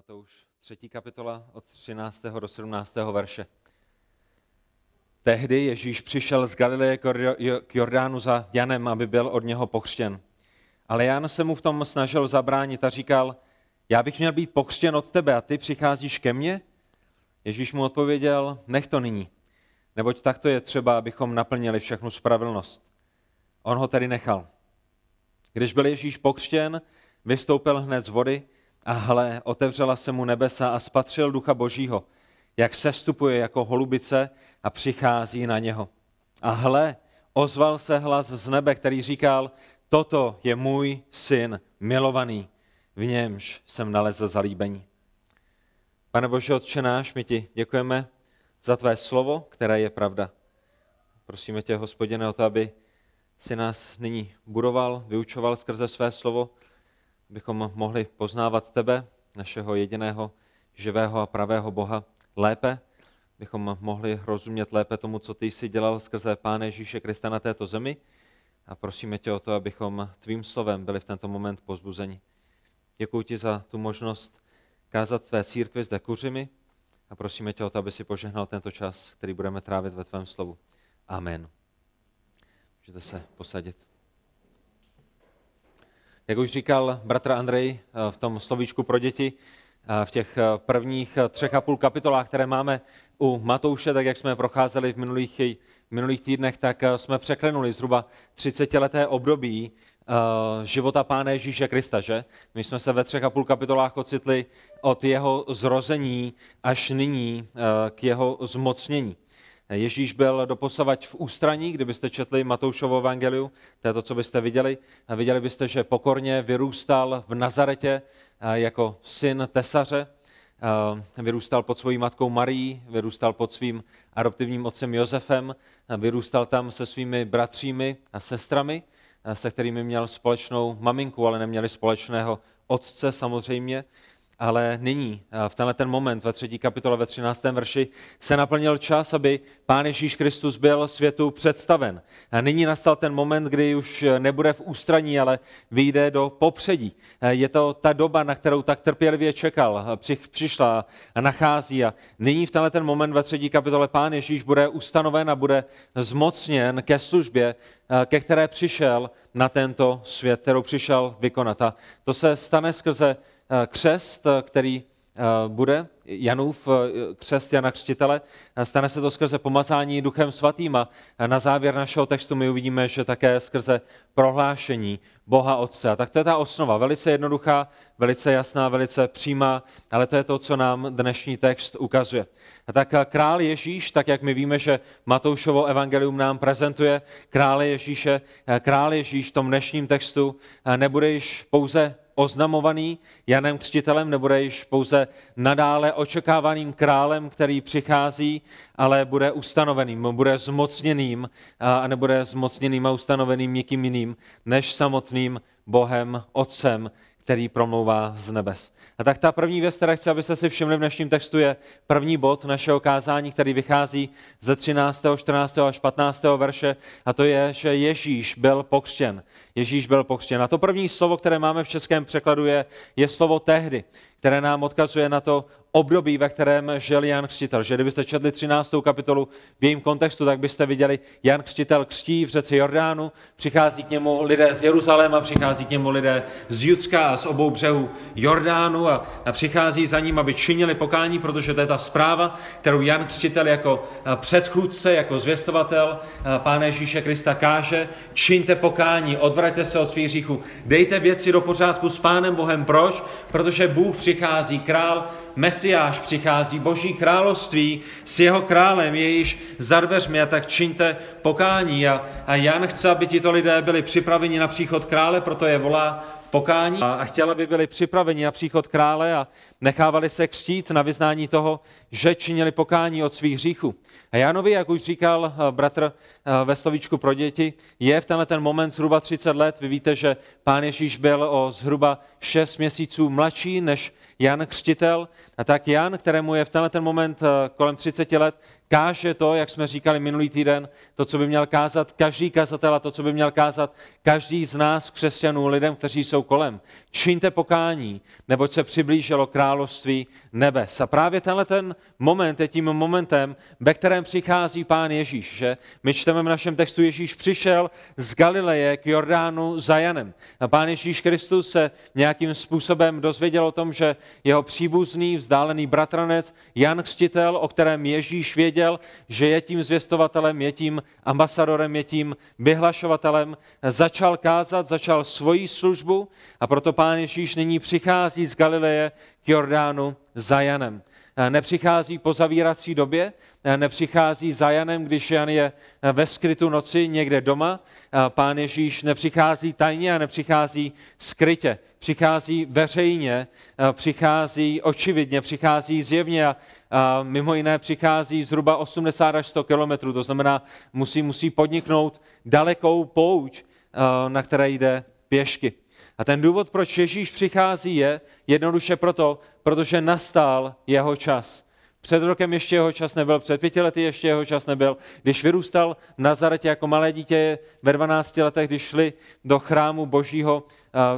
Matouš 3. kapitola od 13. do 17. verše. Tehdy Ježíš přišel z Galileje k Jordánu za Janem, aby byl od něho pokřtěn. Ale Jan se mu v tom snažil zabránit a říkal, já bych měl být pokřtěn od tebe a ty přicházíš ke mně? Ježíš mu odpověděl, nech to nyní, neboť takto je třeba, abychom naplnili všechnu spravedlnost. On ho tedy nechal. Když byl Ježíš pokřtěn, vystoupil hned z vody a hle, otevřela se mu nebesa a spatřil ducha božího, jak sestupuje jako holubice a přichází na něho. A hle, ozval se hlas z nebe, který říkal, toto je můj syn milovaný, v němž jsem nalezl zalíbení. Pane Bože, Otče náš, my ti děkujeme za tvé slovo, které je pravda. Prosíme tě, hospodine, o to, aby si nás nyní budoval, vyučoval skrze své slovo, abychom mohli poznávat tebe, našeho jediného živého a pravého Boha, lépe, bychom mohli rozumět lépe tomu, co ty jsi dělal skrze Páne Ježíše Krista na této zemi. A prosíme tě o to, abychom tvým slovem byli v tento moment pozbuzeni. Děkuji ti za tu možnost kázat tvé církvi zde kuřimi a prosíme tě o to, aby si požehnal tento čas, který budeme trávit ve tvém slovu. Amen. Můžete se posadit. Jak už říkal bratr Andrej eh, v tom slovíčku pro děti, eh, v těch eh, prvních třech a půl kapitolách, které máme u Matouše, tak jak jsme procházeli v minulých, minulých týdnech, tak jsme překlenuli zhruba 30-leté období života Pána Ježíše Krista, že? My jsme se ve třech a půl kapitolách ocitli od jeho zrození až nyní k jeho zmocnění. Ježíš byl doposavať v ústraní, kdybyste četli Matoušovo evangeliu, to je to, co byste viděli. A viděli byste, že pokorně vyrůstal v Nazaretě jako syn tesaře, vyrůstal pod svojí matkou Marií, vyrůstal pod svým adoptivním otcem Josefem, vyrůstal tam se svými bratřími a sestrami, se kterými měl společnou maminku, ale neměli společného otce samozřejmě ale nyní, v tenhle ten moment, ve třetí kapitole, ve 13. verši, se naplnil čas, aby Pán Ježíš Kristus byl světu představen. A nyní nastal ten moment, kdy už nebude v ústraní, ale vyjde do popředí. Je to ta doba, na kterou tak trpělivě čekal, přišla a nachází. A nyní v tenhle ten moment ve třetí kapitole Pán Ježíš bude ustanoven a bude zmocněn ke službě, ke které přišel na tento svět, kterou přišel vykonat. A to se stane skrze Eh, křest, eh, který eh, bude, Janův křest Jana Křtitele, stane se to skrze pomazání Duchem Svatým a na závěr našeho textu my uvidíme, že také skrze prohlášení Boha Otce. A tak to je ta osnova, velice jednoduchá, velice jasná, velice přímá, ale to je to, co nám dnešní text ukazuje. A tak král Ježíš, tak jak my víme, že Matoušovo evangelium nám prezentuje, král Ježíše, král Ježíš v tom dnešním textu nebude již pouze oznamovaný Janem Křtitelem, nebude již pouze nadále očekávaným králem, který přichází, ale bude ustanoveným, bude zmocněným a nebude zmocněným a ustanoveným někým jiným než samotným Bohem Otcem, který promlouvá z nebes. A tak ta první věc, která chci, abyste si všimli v dnešním textu, je první bod našeho kázání, který vychází ze 13., 14. až 15. verše, a to je, že Ježíš byl pokřtěn. Ježíš byl pokřtěn. A to první slovo, které máme v českém překladu, je, je slovo tehdy, které nám odkazuje na to období, ve kterém žil Jan Křtitel. Že kdybyste četli 13. kapitolu v jejím kontextu, tak byste viděli, Jan Křtitel křtí v řece Jordánu, přichází k němu lidé z Jeruzaléma, přichází k němu lidé z Judska a z obou břehů Jordánu a, a přichází za ním, aby činili pokání, protože to je ta zpráva, kterou Jan Křtitel jako předchůdce, jako zvěstovatel Pána Ježíše Krista káže, čiňte pokání, odvraťte se od svých hříchů, dejte věci do pořádku s Pánem Bohem. Proč? Protože Bůh přichází, král Mesiáš přichází, boží království s jeho králem je již za dveřmi a tak čiňte pokání. A, a Jan chce, aby tito lidé byli připraveni na příchod krále, proto je volá pokání a chtěl, aby byli připraveni na příchod krále a nechávali se křtít na vyznání toho, že činili pokání od svých hříchů. A Janovi, jak už říkal eh, bratr eh, ve slovíčku pro děti, je v tenhle ten moment zhruba 30 let. Vy víte, že pán Ježíš byl o zhruba 6 měsíců mladší než Jan Křtitel. A tak Jan, kterému je v tenhle ten moment eh, kolem 30 let, káže to, jak jsme říkali minulý týden, to, co by měl kázat každý kazatel a to, co by měl kázat každý z nás, křesťanů, lidem, kteří jsou kolem. Čiňte pokání, neboť se přiblížilo království nebes. A právě tenhle ten moment je tím momentem, ve kterém přichází pán Ježíš. Že? My čteme v našem textu, Ježíš přišel z Galileje k Jordánu za Janem. A pán Ježíš Kristus se nějakým způsobem dozvěděl o tom, že jeho příbuzný, vzdálený bratranec Jan Křtitel, o kterém Ježíš věděl, že je tím zvěstovatelem, je tím ambasadorem, je tím vyhlašovatelem, začal kázat, začal svoji službu a proto pán Ježíš nyní přichází z Galileje k Jordánu za Janem. Nepřichází po zavírací době, nepřichází za Janem, když Jan je ve skrytu noci někde doma. Pán Ježíš nepřichází tajně a nepřichází skrytě. Přichází veřejně, přichází očividně, přichází zjevně a a mimo jiné přichází zhruba 80 až 100 kilometrů, to znamená, musí, musí podniknout dalekou pouť, na které jde pěšky. A ten důvod, proč Ježíš přichází, je jednoduše proto, protože nastal jeho čas. Před rokem ještě jeho čas nebyl, před pěti lety ještě jeho čas nebyl. Když vyrůstal v Nazaretě jako malé dítě ve 12 letech, když šli do chrámu božího,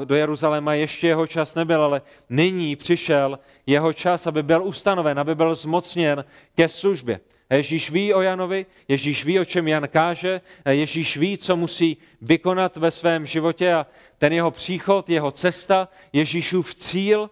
do Jeruzaléma, ještě jeho čas nebyl, ale nyní přišel jeho čas, aby byl ustanoven, aby byl zmocněn ke službě. Ježíš ví o Janovi, Ježíš ví, o čem Jan káže, Ježíš ví, co musí vykonat ve svém životě a ten jeho příchod, jeho cesta, Ježíšův cíl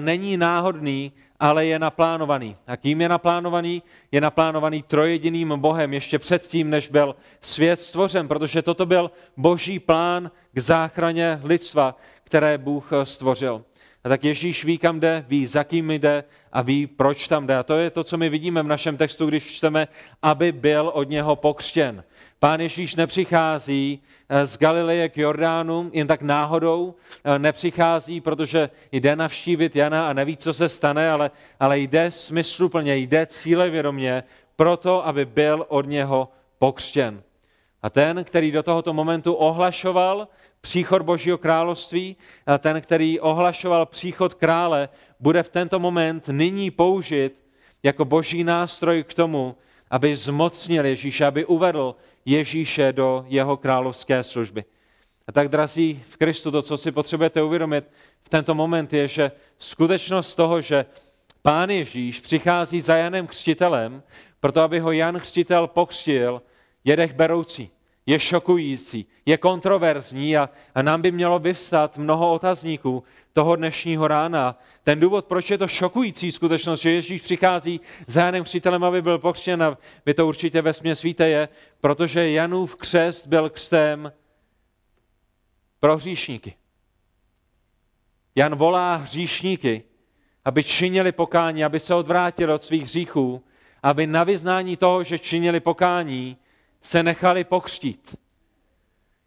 není náhodný, ale je naplánovaný. A kým je naplánovaný? Je naplánovaný trojediným Bohem ještě předtím, než byl svět stvořen, protože toto byl boží plán k záchraně lidstva, které Bůh stvořil. A tak Ježíš ví, kam jde, ví, za kým jde a ví, proč tam jde. A to je to, co my vidíme v našem textu, když čteme, aby byl od něho pokřtěn. Pán Ježíš nepřichází eh, z Galileje k Jordánu jen tak náhodou, eh, nepřichází, protože jde navštívit Jana a neví, co se stane, ale, ale jde smysluplně, jde cílevědomě proto, aby byl od něho pokřtěn. A ten, který do tohoto momentu ohlašoval příchod Božího království, ten, který ohlašoval příchod krále, bude v tento moment nyní použit jako boží nástroj k tomu, aby zmocnil Ježíše, aby uvedl Ježíše do jeho královské služby. A tak, drazí v Kristu, to, co si potřebujete uvědomit v tento moment, je, že skutečnost toho, že Pán Ježíš přichází za Janem Křtitelem, proto aby ho Jan Křtitel pokřtil, je dech beroucí je šokující, je kontroverzní a, a nám by mělo vyvstat mnoho otazníků toho dnešního rána. Ten důvod, proč je to šokující skutečnost, že Ježíš přichází za Janem Křtitelem, aby byl pokřtěn, a vy to určitě ve směs víte, je, protože Janův křest byl křtem pro hříšníky. Jan volá hříšníky, aby činili pokání, aby se odvrátili od svých hříchů, aby na vyznání toho, že činili pokání, se nechali pokřtít.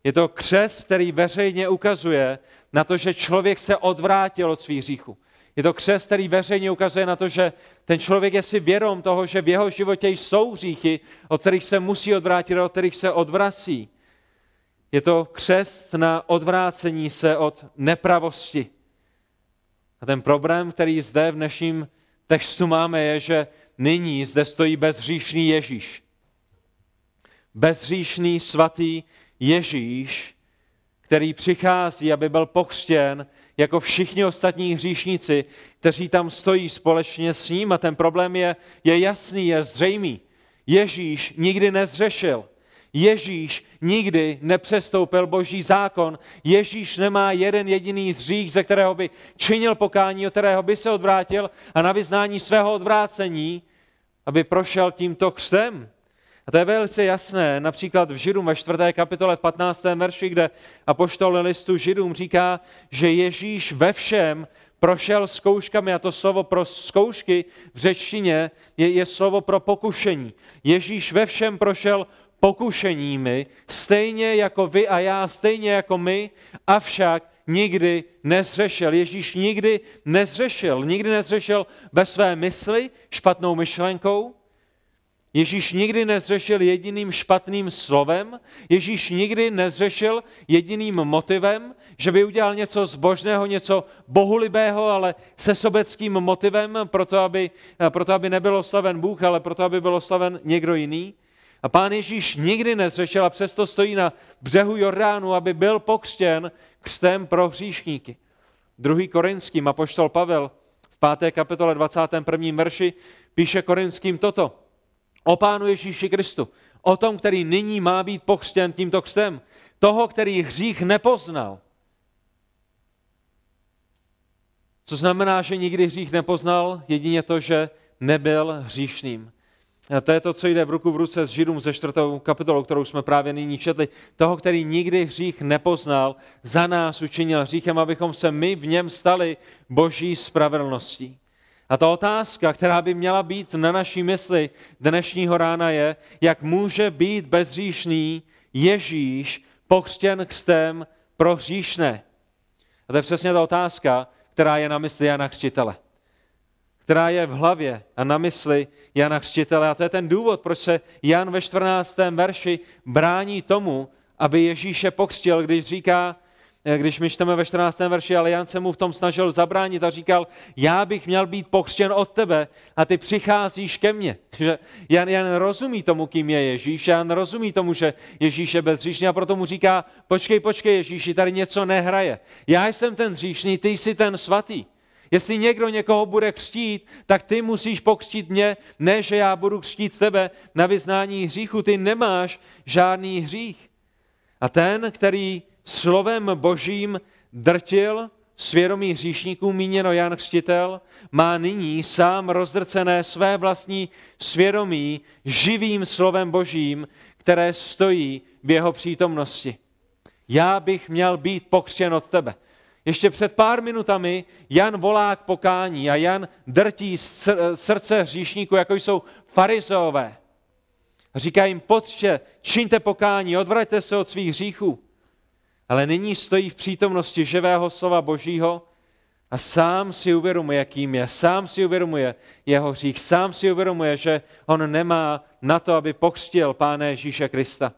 Je to křes, který veřejně ukazuje na to, že člověk se odvrátil od svých hříchů. Je to křes, který veřejně ukazuje na to, že ten člověk je si vědom toho, že v jeho životě jsou hříchy, od kterých se musí odvrátit, od kterých se odvrací. Je to křest na odvrácení se od nepravosti. A ten problém, který zde v dnešním textu máme, je, že nyní zde stojí bezhříšný Ježíš bezhříšný svatý Ježíš, který přichází, aby byl pokřtěn jako všichni ostatní hříšníci, kteří tam stojí společně s ním. A ten problém je, je jasný, je zřejmý. Ježíš nikdy nezřešil. Ježíš nikdy nepřestoupil boží zákon. Ježíš nemá jeden jediný zřích, ze kterého by činil pokání, od kterého by se odvrátil a na vyznání svého odvrácení, aby prošel tímto křtem. A to je velice jasné, například v Židům ve 4. kapitole v 15. verši, kde apoštol listu Židům říká, že Ježíš ve všem prošel zkouškami a to slovo pro zkoušky v řečtině je, je slovo pro pokušení. Ježíš ve všem prošel pokušeními, stejně jako vy a já, stejně jako my, avšak nikdy nezřešil. Ježíš nikdy nezřešil, nikdy nezřešil ve své mysli špatnou myšlenkou, Ježíš nikdy nezřešil jediným špatným slovem, Ježíš nikdy nezřešil jediným motivem, že by udělal něco zbožného, něco bohulibého, ale se sobeckým motivem, proto aby, proto aby nebyl oslaven Bůh, ale proto aby byl oslaven někdo jiný. A pán Ježíš nikdy nezřešil a přesto stojí na břehu Jordánu, aby byl pokřtěn křtem pro hříšníky. Druhý korinským apoštol Pavel v 5. kapitole 21. verši píše korinským toto o Pánu Ježíši Kristu, o tom, který nyní má být pokřtěn tímto křtem, toho, který hřích nepoznal. Co znamená, že nikdy hřích nepoznal? Jedině to, že nebyl hříšným. A to je to, co jde v ruku v ruce s Židům ze čtvrtou kapitolou, kterou jsme právě nyní četli. Toho, který nikdy hřích nepoznal, za nás učinil hříchem, abychom se my v něm stali boží spravedlností. A ta otázka, která by měla být na naší mysli dnešního rána je, jak může být bezříšný Ježíš pokřtěn křtem pro hříšné. A to je přesně ta otázka, která je na mysli Jana Křtitele. Která je v hlavě a na mysli Jana Křtitele. A to je ten důvod, proč se Jan ve 14. verši brání tomu, aby Ježíše pokřtil, když říká, když my čteme ve 14. verši, ale Jan se mu v tom snažil zabránit a říkal, já bych měl být pokřtěn od tebe a ty přicházíš ke mně. Že Jan, Jan rozumí tomu, kým je Ježíš, Jan rozumí tomu, že Ježíš je bezříšný a proto mu říká, počkej, počkej Ježíši, tady něco nehraje. Já jsem ten hříšný, ty jsi ten svatý. Jestli někdo někoho bude křtít, tak ty musíš pokřtít mě, ne, že já budu křtít tebe na vyznání hříchu. Ty nemáš žádný hřích. A ten, který slovem božím drtil svědomí hříšníků, míněno Jan Křtitel, má nyní sám rozdrcené své vlastní svědomí živým slovem božím, které stojí v jeho přítomnosti. Já bych měl být pokřtěn od tebe. Ještě před pár minutami Jan volá k pokání a Jan drtí srdce hříšníků, jako jsou farizeové. Říká jim, pojďte, čiňte pokání, odvraťte se od svých hříchů ale nyní stojí v přítomnosti živého slova Božího a sám si uvědomuje, jakým je. Sám si uvědomuje jeho hřích. Sám si uvědomuje, že on nemá na to, aby pokřtil Pána Ježíše Krista.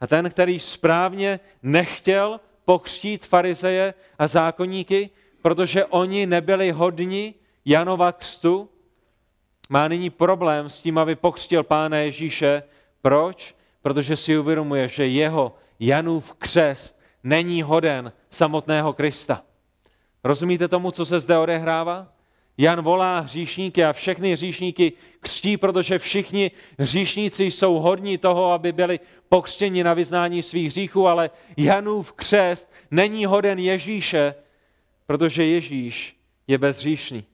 A ten, který správně nechtěl pokřtít farizeje a zákonníky, protože oni nebyli hodni Janova křtu, má nyní problém s tím, aby pokřtil Pána Ježíše. Proč? Protože si uvědomuje, že jeho Janův křest není hoden samotného Krista. Rozumíte tomu, co se zde odehrává? Jan volá hříšníky a všechny hříšníky křtí, protože všichni hříšníci jsou hodní toho, aby byli pokřtěni na vyznání svých hříchů, ale Janův křest není hoden Ježíše, protože Ježíš je bezhříšný.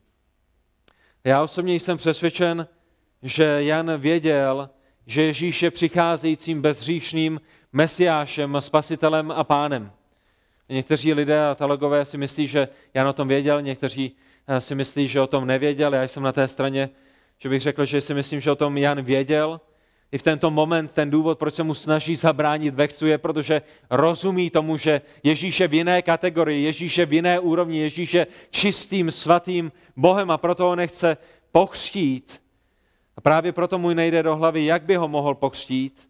Já osobně jsem přesvědčen, že Jan věděl, že Ježíš je přicházejícím bezhříšným mesiášem, spasitelem a pánem. Někteří lidé a teologové si myslí, že já o tom věděl, někteří eh, si myslí, že o tom nevěděl. Já jsem na té straně, že bych řekl, že si myslím, že o tom Jan věděl. I v tento moment ten důvod, proč se mu snaží zabránit vexu, je, protože rozumí tomu, že Ježíš je v jiné kategorii, Ježíš je v jiné úrovni, Ježíš je čistým, svatým Bohem a proto ho nechce pokřtít. A právě proto mu nejde do hlavy, jak by ho mohl pokřtít.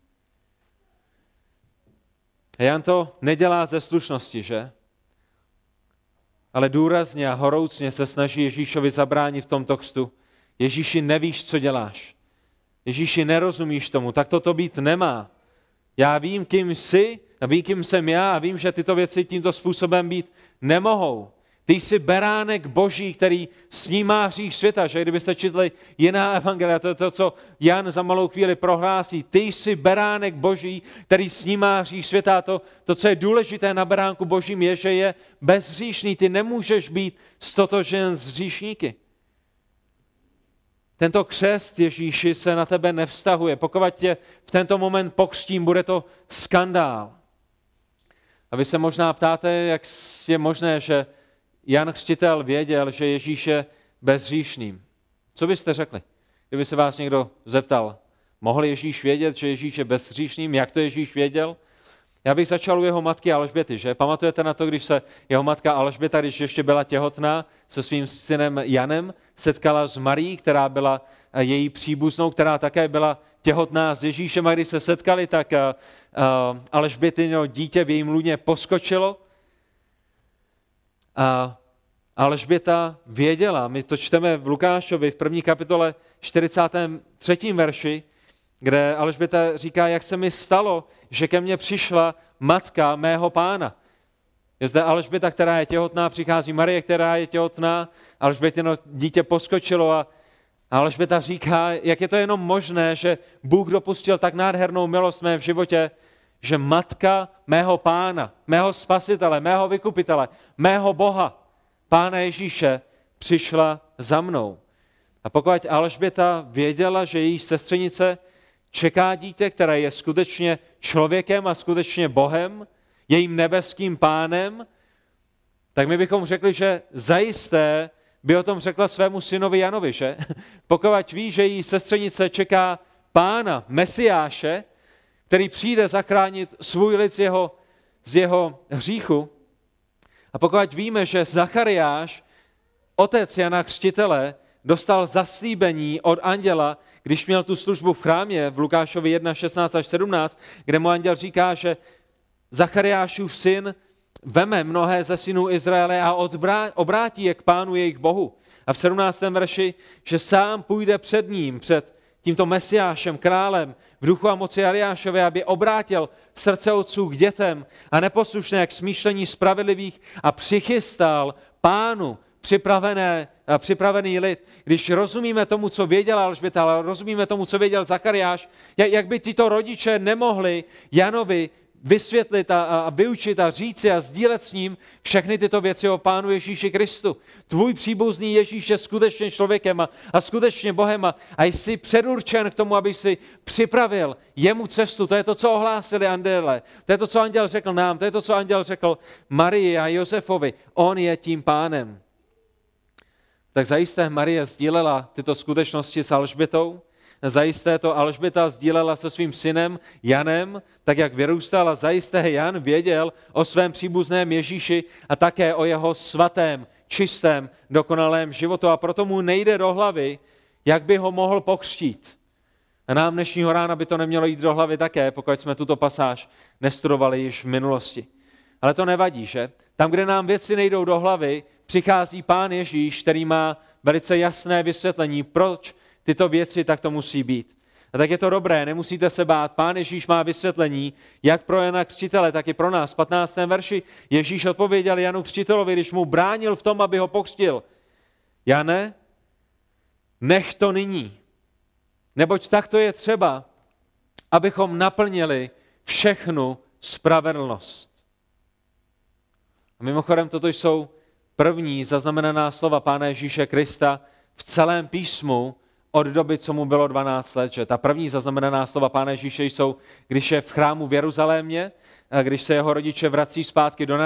A Jan to nedělá ze slušnosti, že? Ale důrazně a horoucně se snaží Ježíšovi zabránit v tomto křtu. Ježíši, nevíš, co děláš. Ježíši, nerozumíš tomu, tak to to být nemá. Já vím, kým jsi, a vím, kým jsem já a vím, že tyto věci tímto způsobem být nemohou. Ty jsi beránek boží, který snímá hřích světa, že kdybyste četli jiná evangelia, to je to, co Jan za malou chvíli prohlásí. Ty jsi beránek boží, který snímá hřích světa. To, to, co je důležité na beránku božím, je, že je bezhříšný. Ty nemůžeš být stotožen s hříšníky. Tento křest Ježíši se na tebe nevztahuje. Pokud tě v tento moment pokřtím, bude to skandál. A vy se možná ptáte, jak je možné, že Jan Křtitel věděl, že Ježíš je bezříšným. Co byste řekli, kdyby se vás někdo zeptal, mohl Ježíš vědět, že Ježíš je bezříšným? Jak to Ježíš věděl? Já bych začal u jeho matky Alžběty, že? Pamatujete na to, když se jeho matka Alžběta, když ještě byla těhotná se svým synem Janem, setkala s Marí, která byla eh, její příbuznou, která také byla těhotná s Ježíšem a když se setkali, tak uh, uh, Alžbětino dítě v jejím lůně poskočilo a Alžběta věděla, my to čteme v Lukášovi v první kapitole 43. verši, kde Alžběta říká, jak se mi stalo, že ke mně přišla matka mého pána. Je zde Alžběta, která je těhotná, přichází Marie, která je těhotná, Alžbětino dítě poskočilo a Alžběta říká, jak je to jenom možné, že Bůh dopustil tak nádhernou milost v životě, že matka mého pána, mého spasitele, mého vykupitele, mého Boha, pána Ježíše, přišla za mnou. A pokud Alžběta věděla, že její sestřenice čeká dítě, které je skutečně člověkem a skutečně Bohem, jejím nebeským pánem, tak my bychom řekli, že zajisté by o tom řekla svému synovi Janovi, že? Pokud ví, že její sestřenice čeká pána, mesiáše, který přijde zachránit svůj lid z jeho, z jeho hříchu, a pokud víme, že Zachariáš, otec Jana Křtitele, dostal zaslíbení od anděla, když měl tu službu v chrámě v Lukášovi 1, 16 až 17, kde mu anděl říká, že Zachariášův syn veme mnohé ze synů Izraele a obrátí je k pánu jejich bohu. A v 17. verši, že sám půjde před ním, před tímto mesiášem, králem, v duchu a moci Eliášové, aby obrátil srdce otců k dětem a neposlušné k smýšlení spravedlivých a přichystal pánu připravené, připravený lid. Když rozumíme tomu, co věděla Alžběta, ale rozumíme tomu, co věděl Zachariáš, jak by tyto rodiče nemohli Janovi vysvětlit a, a vyučit a říci a sdílet s ním všechny tyto věci o Pánu Ježíši Kristu. Tvůj příbuzný Ježíš je skutečně člověkem a, a skutečně Bohem a, a jsi předurčen k tomu, aby si připravil jemu cestu. To je to, co ohlásili andele. To je to, co anděl řekl nám. To je to, co anděl řekl Marii a Josefovi. On je tím pánem. Tak zajisté Marie sdílela tyto skutečnosti s Alžbětou, Zajisté to Alžběta sdílela se svým synem Janem, tak jak vyrůstal a zajisté Jan věděl o svém příbuzném Ježíši a také o jeho svatém, čistém, dokonalém životu a proto mu nejde do hlavy, jak by ho mohl pokřtít. A nám dnešního rána by to nemělo jít do hlavy také, pokud jsme tuto pasáž nestudovali již v minulosti. Ale to nevadí, že? Tam, kde nám věci nejdou do hlavy, přichází Pán Ježíš, který má velice jasné vysvětlení, proč tyto věci, tak to musí být. A tak je to dobré, nemusíte se bát. Pán Ježíš má vysvětlení, jak pro Jana Křtitele, tak i pro nás. V 15. verši Ježíš odpověděl Janu Křtitelovi, když mu bránil v tom, aby ho pokřtil. Jane, nech to nyní. Neboť takto je třeba, abychom naplnili všechnu spravedlnost. A mimochodem, toto jsou první zaznamenaná slova Pána Ježíše Krista v celém písmu, od doby, co mu bylo 12 let. Že ta první zaznamenaná slova Pána Ježíše jsou, když je v chrámu v Jeruzalémě, když se jeho rodiče vrací zpátky do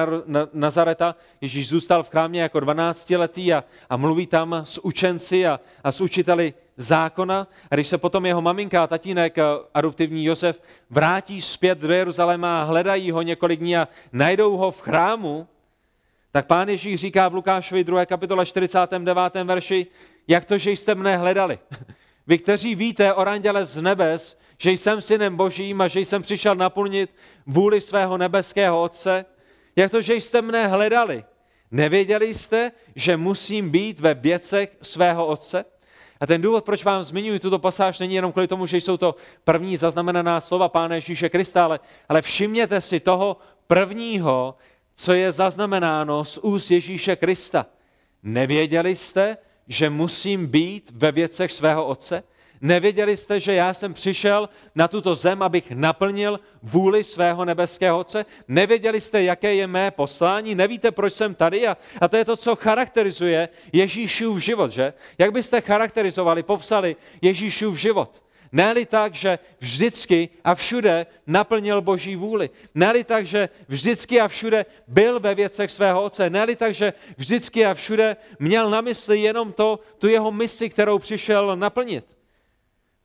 Nazareta, Ježíš zůstal v chrámě jako 12-letý a, a mluví tam s učenci a, a s učiteli zákona. A když se potom jeho maminka a tatínek, adoptivní Josef, vrátí zpět do Jeruzaléma a hledají ho několik dní a najdou ho v chrámu, tak pán Ježíš říká v Lukášovi 2. kapitole 49. verši, jak to, že jste mne hledali. Vy, kteří víte o anděle z nebes, že jsem synem božím a že jsem přišel naplnit vůli svého nebeského Otce, jak to, že jste mne hledali. Nevěděli jste, že musím být ve věcech svého Otce? A ten důvod, proč vám zmiňuji tuto pasáž, není jenom kvůli tomu, že jsou to první zaznamenaná slova Pána Ježíše Krista, ale, ale všimněte si toho prvního, co je zaznamenáno z úst Ježíše Krista. Nevěděli jste, že musím být ve věcech svého otce? Nevěděli jste, že já jsem přišel na tuto zem, abych naplnil vůli svého nebeského Otce? Nevěděli jste, jaké je mé poslání? Nevíte, proč jsem tady? A, a to je to, co charakterizuje Ježíšův život, že? Jak byste charakterizovali, popsali Ježíšův život? Ne tak, že vždycky a všude naplnil Boží vůli. ne tak, že vždycky a všude byl ve věcech svého otce. ne tak, že vždycky a všude měl na mysli jenom to, tu jeho misi, kterou přišel naplnit.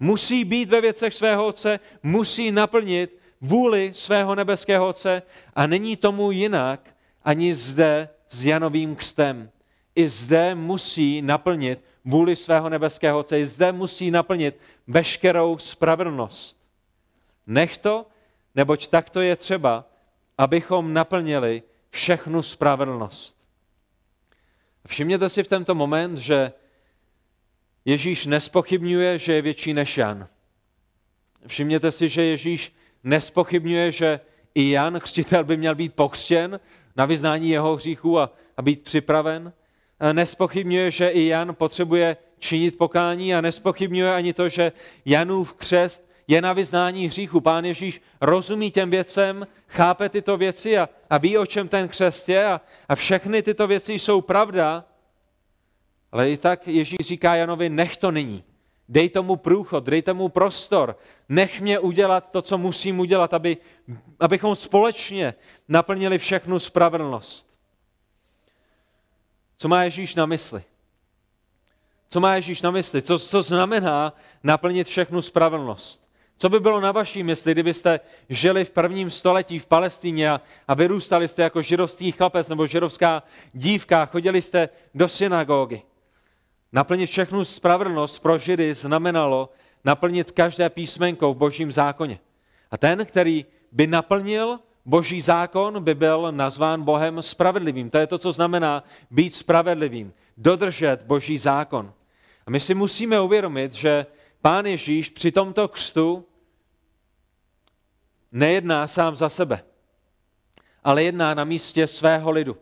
Musí být ve věcech svého otce, musí naplnit vůli svého nebeského Otce a není tomu jinak ani zde s Janovým křtem. I zde musí naplnit vůli svého nebeského Otce, zde musí naplnit veškerou spravedlnost. Nech to, neboť takto je třeba, abychom naplnili všechnu spravedlnost. Všimněte si v tento moment, že Ježíš nespochybňuje, že je větší než Jan. Všimněte si, že Ježíš nespochybňuje, že i Jan, křtitel, by měl být pokřtěn na vyznání jeho hříchů a, a být připraven. Nespochybňuje, že i Jan potřebuje činit pokání a nespochybňuje ani to, že Janův křest je na vyznání hříchu. Pán Ježíš rozumí těm věcem, chápe tyto věci a, a ví, o čem ten křest je a, a všechny tyto věci jsou pravda, ale i tak Ježíš říká Janovi, nech to nyní. Dej tomu průchod, dej tomu prostor. Nech mě udělat to, co musím udělat, aby, abychom společně naplnili všechnu spravedlnost. Co má Ježíš na mysli? Co má Ježíš na mysli? Co, co znamená naplnit všechnu spravedlnost? Co by bylo na vaší mysli, kdybyste žili v prvním století v Palestíně a, a vyrůstali jste jako židovský chlapec nebo židovská dívka, chodili jste do synagogy? Naplnit všechnu spravedlnost pro Židy znamenalo naplnit každé písmenko v božím zákoně. A ten, který by naplnil boží zákon, by byl nazván Bohem spravedlivým. To je to, co znamená být spravedlivým, dodržet boží zákon. A my si musíme uvědomit, že pán Ježíš při tomto křtu nejedná sám za sebe, ale jedná na místě svého lidu.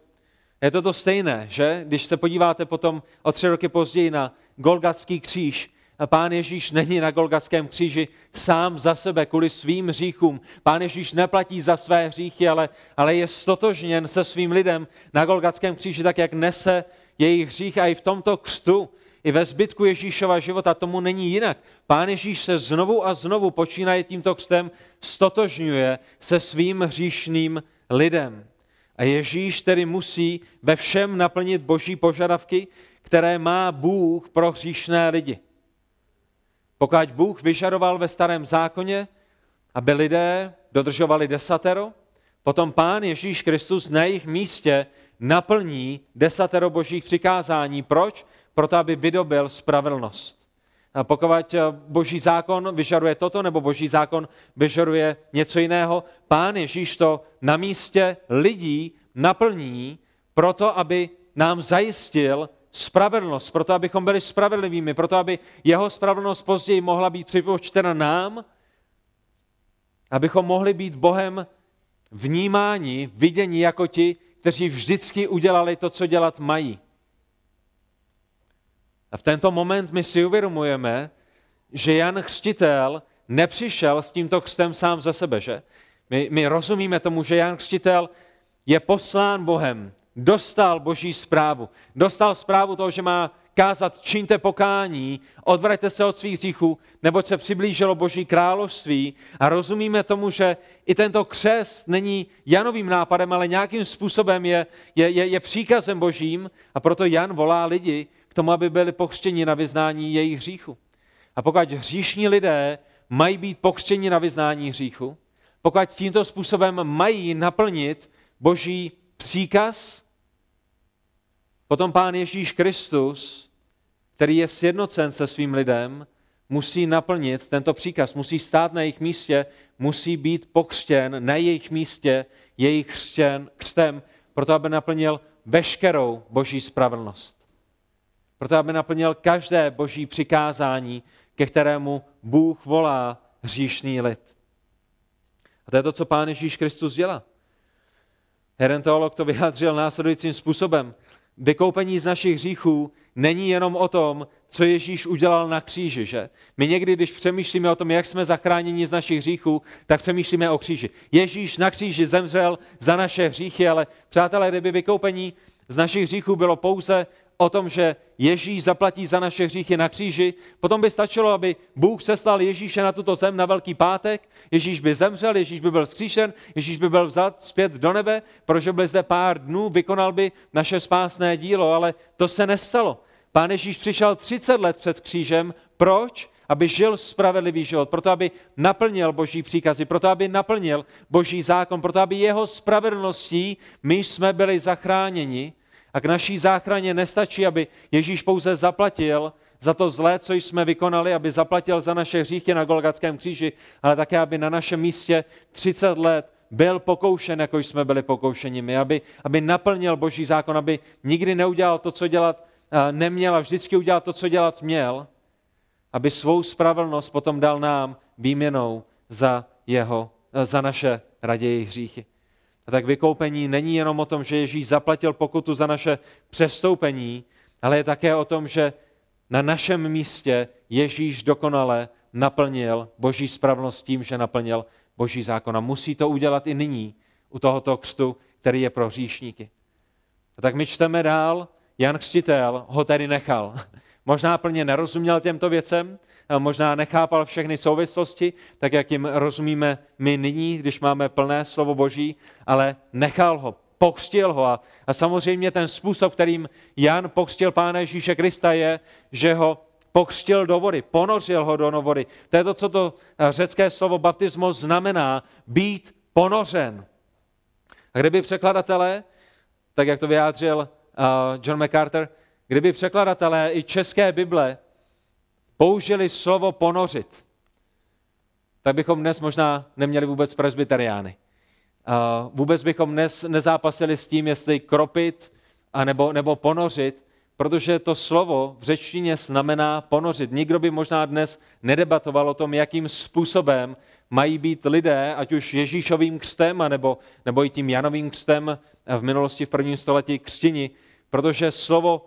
Je to to stejné, že? Když se podíváte potom o tři roky později na Golgatský kříž, pán Ježíš není na Golgatském kříži sám za sebe kvůli svým hříchům. Pán Ježíš neplatí za své hříchy, ale, ale je stotožněn se svým lidem na Golgatském kříži, tak jak nese jejich hřích a i v tomto křtu, i ve zbytku Ježíšova života tomu není jinak. Pán Ježíš se znovu a znovu počínaje tímto křtem, stotožňuje se svým hříšným lidem. A Ježíš tedy musí ve všem naplnit boží požadavky, které má Bůh pro hříšné lidi. Pokud Bůh vyžadoval ve starém zákoně, aby lidé dodržovali desatero, potom Pán Ježíš Kristus na jejich místě naplní desatero božích přikázání. Proč? Proto, aby vydobil spravedlnost. A pokud boží zákon vyžaduje toto, nebo boží zákon vyžaduje něco jiného, pán Ježíš to na místě lidí naplní proto, aby nám zajistil spravedlnost, proto, abychom byli spravedlivými, proto, aby jeho spravedlnost později mohla být připočtena nám, abychom mohli být Bohem vnímáni, vidění jako ti, kteří vždycky udělali to, co dělat mají. A v tento moment my si uvědomujeme, že Jan Křtitel nepřišel s tímto křtem sám za sebe, že? My, my rozumíme tomu, že Jan Křtitel je poslán Bohem, dostal boží zprávu. Dostal zprávu toho, že má kázat čiňte pokání, odvraťte se od svých hříchů, neboť se přiblížilo Boží království a rozumíme tomu, že i tento křest není Janovým nápadem, ale nějakým způsobem je, je, je, je příkazem Božím a proto Jan volá lidi, k tomu, aby byli pokřtěni na vyznání jejich hříchu. A pokud hříšní lidé mají být pokřtěni na vyznání hříchu, pokud tímto způsobem mají naplnit boží příkaz, potom Pán Ježíš Kristus, který je sjednocen se svým lidem, musí naplnit tento příkaz, musí stát na jejich místě, musí být pokřtěn na jejich místě, jejich křtěn, křtem, proto aby naplnil veškerou boží spravedlnost proto aby naplnil každé boží přikázání, ke kterému Bůh volá hříšný lid. A to je to, co Pán Ježíš Kristus dělá. Jeden teolog to vyjádřil následujícím způsobem. Vykoupení z našich hříchů není jenom o tom, co Ježíš udělal na kříži. Že? My někdy, když přemýšlíme o tom, jak jsme zachráněni z našich hříchů, tak přemýšlíme o kříži. Ježíš na kříži zemřel za naše hříchy, ale přátelé, kdyby vykoupení z našich hříchů bylo pouze o tom, že Ježíš zaplatí za naše hříchy na kříži, potom by stačilo, aby Bůh seslal Ježíše na tuto zem na Velký pátek, Ježíš by zemřel, Ježíš by byl zkříšen, Ježíš by byl vzat zpět do nebe, protože by zde pár dnů, vykonal by naše spásné dílo, ale to se nestalo. Pán Ježíš přišel 30 let před křížem. Proč? aby žil spravedlivý život, proto aby naplnil boží příkazy, proto aby naplnil boží zákon, proto aby jeho spravedlností my jsme byli zachráněni. A k naší záchraně nestačí, aby Ježíš pouze zaplatil za to zlé, co jsme vykonali, aby zaplatil za naše hříchy na Golgatském kříži, ale také, aby na našem místě 30 let byl pokoušen, jako jsme byli pokoušeni my, aby, aby naplnil boží zákon, aby nikdy neudělal to, co dělat neměl a vždycky udělal to, co dělat měl, aby svou spravedlnost potom dal nám výměnou za, jeho, za naše raději hříchy. A tak vykoupení není jenom o tom, že Ježíš zaplatil pokutu za naše přestoupení, ale je také o tom, že na našem místě Ježíš dokonale naplnil boží spravedlnost tím, že naplnil boží zákon. A musí to udělat i nyní u tohoto křtu, který je pro hříšníky. A tak my čteme dál, Jan Křtitel ho tedy nechal. Možná plně nerozuměl těmto věcem, možná nechápal všechny souvislosti, tak jak jim rozumíme my nyní, když máme plné slovo Boží, ale nechal ho, pokřtil ho. A, a samozřejmě ten způsob, kterým Jan pokřtil Pána Ježíše Krista je, že ho pokřtil do vody, ponořil ho do vody. To je to, co to řecké slovo baptismus znamená, být ponořen. A kdyby překladatelé, tak jak to vyjádřil John MacArthur, kdyby překladatelé i české Bible použili slovo ponořit, tak bychom dnes možná neměli vůbec presbyteriány. Vůbec bychom dnes nezápasili s tím, jestli kropit a nebo, nebo ponořit, protože to slovo v řečtině znamená ponořit. Nikdo by možná dnes nedebatoval o tom, jakým způsobem mají být lidé, ať už Ježíšovým křtem, nebo, nebo i tím Janovým křtem v minulosti v prvním století křtini, protože slovo